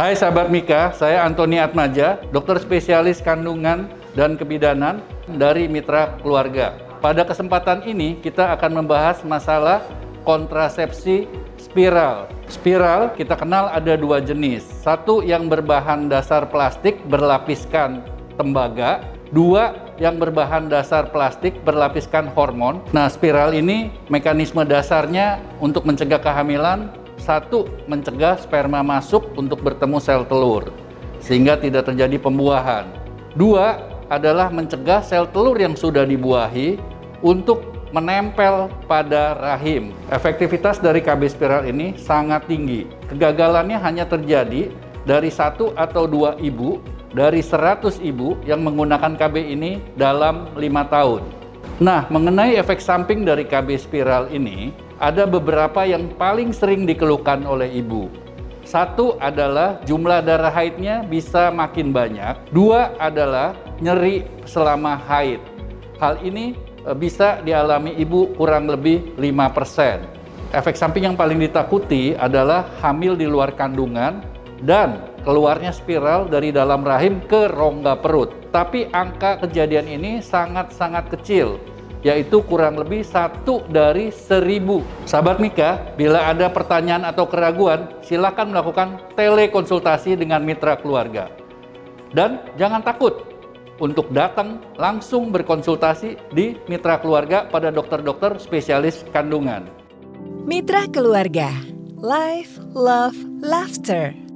Hai sahabat Mika, saya Antoni Atmaja, dokter spesialis kandungan dan kebidanan dari Mitra Keluarga. Pada kesempatan ini kita akan membahas masalah kontrasepsi spiral. Spiral kita kenal ada dua jenis. Satu yang berbahan dasar plastik berlapiskan tembaga, dua yang berbahan dasar plastik berlapiskan hormon. Nah, spiral ini mekanisme dasarnya untuk mencegah kehamilan satu, mencegah sperma masuk untuk bertemu sel telur, sehingga tidak terjadi pembuahan. Dua, adalah mencegah sel telur yang sudah dibuahi untuk menempel pada rahim. Efektivitas dari KB spiral ini sangat tinggi. Kegagalannya hanya terjadi dari satu atau dua ibu dari 100 ibu yang menggunakan KB ini dalam lima tahun. Nah, mengenai efek samping dari KB spiral ini, ada beberapa yang paling sering dikeluhkan oleh ibu. Satu adalah jumlah darah haidnya bisa makin banyak. Dua adalah nyeri selama haid. Hal ini e, bisa dialami ibu kurang lebih 5%. Efek samping yang paling ditakuti adalah hamil di luar kandungan dan keluarnya spiral dari dalam rahim ke rongga perut. Tapi angka kejadian ini sangat-sangat kecil yaitu kurang lebih satu dari seribu. Sahabat Mika, bila ada pertanyaan atau keraguan, silakan melakukan telekonsultasi dengan mitra keluarga. Dan jangan takut untuk datang langsung berkonsultasi di mitra keluarga pada dokter-dokter spesialis kandungan. Mitra keluarga, life, love, laughter.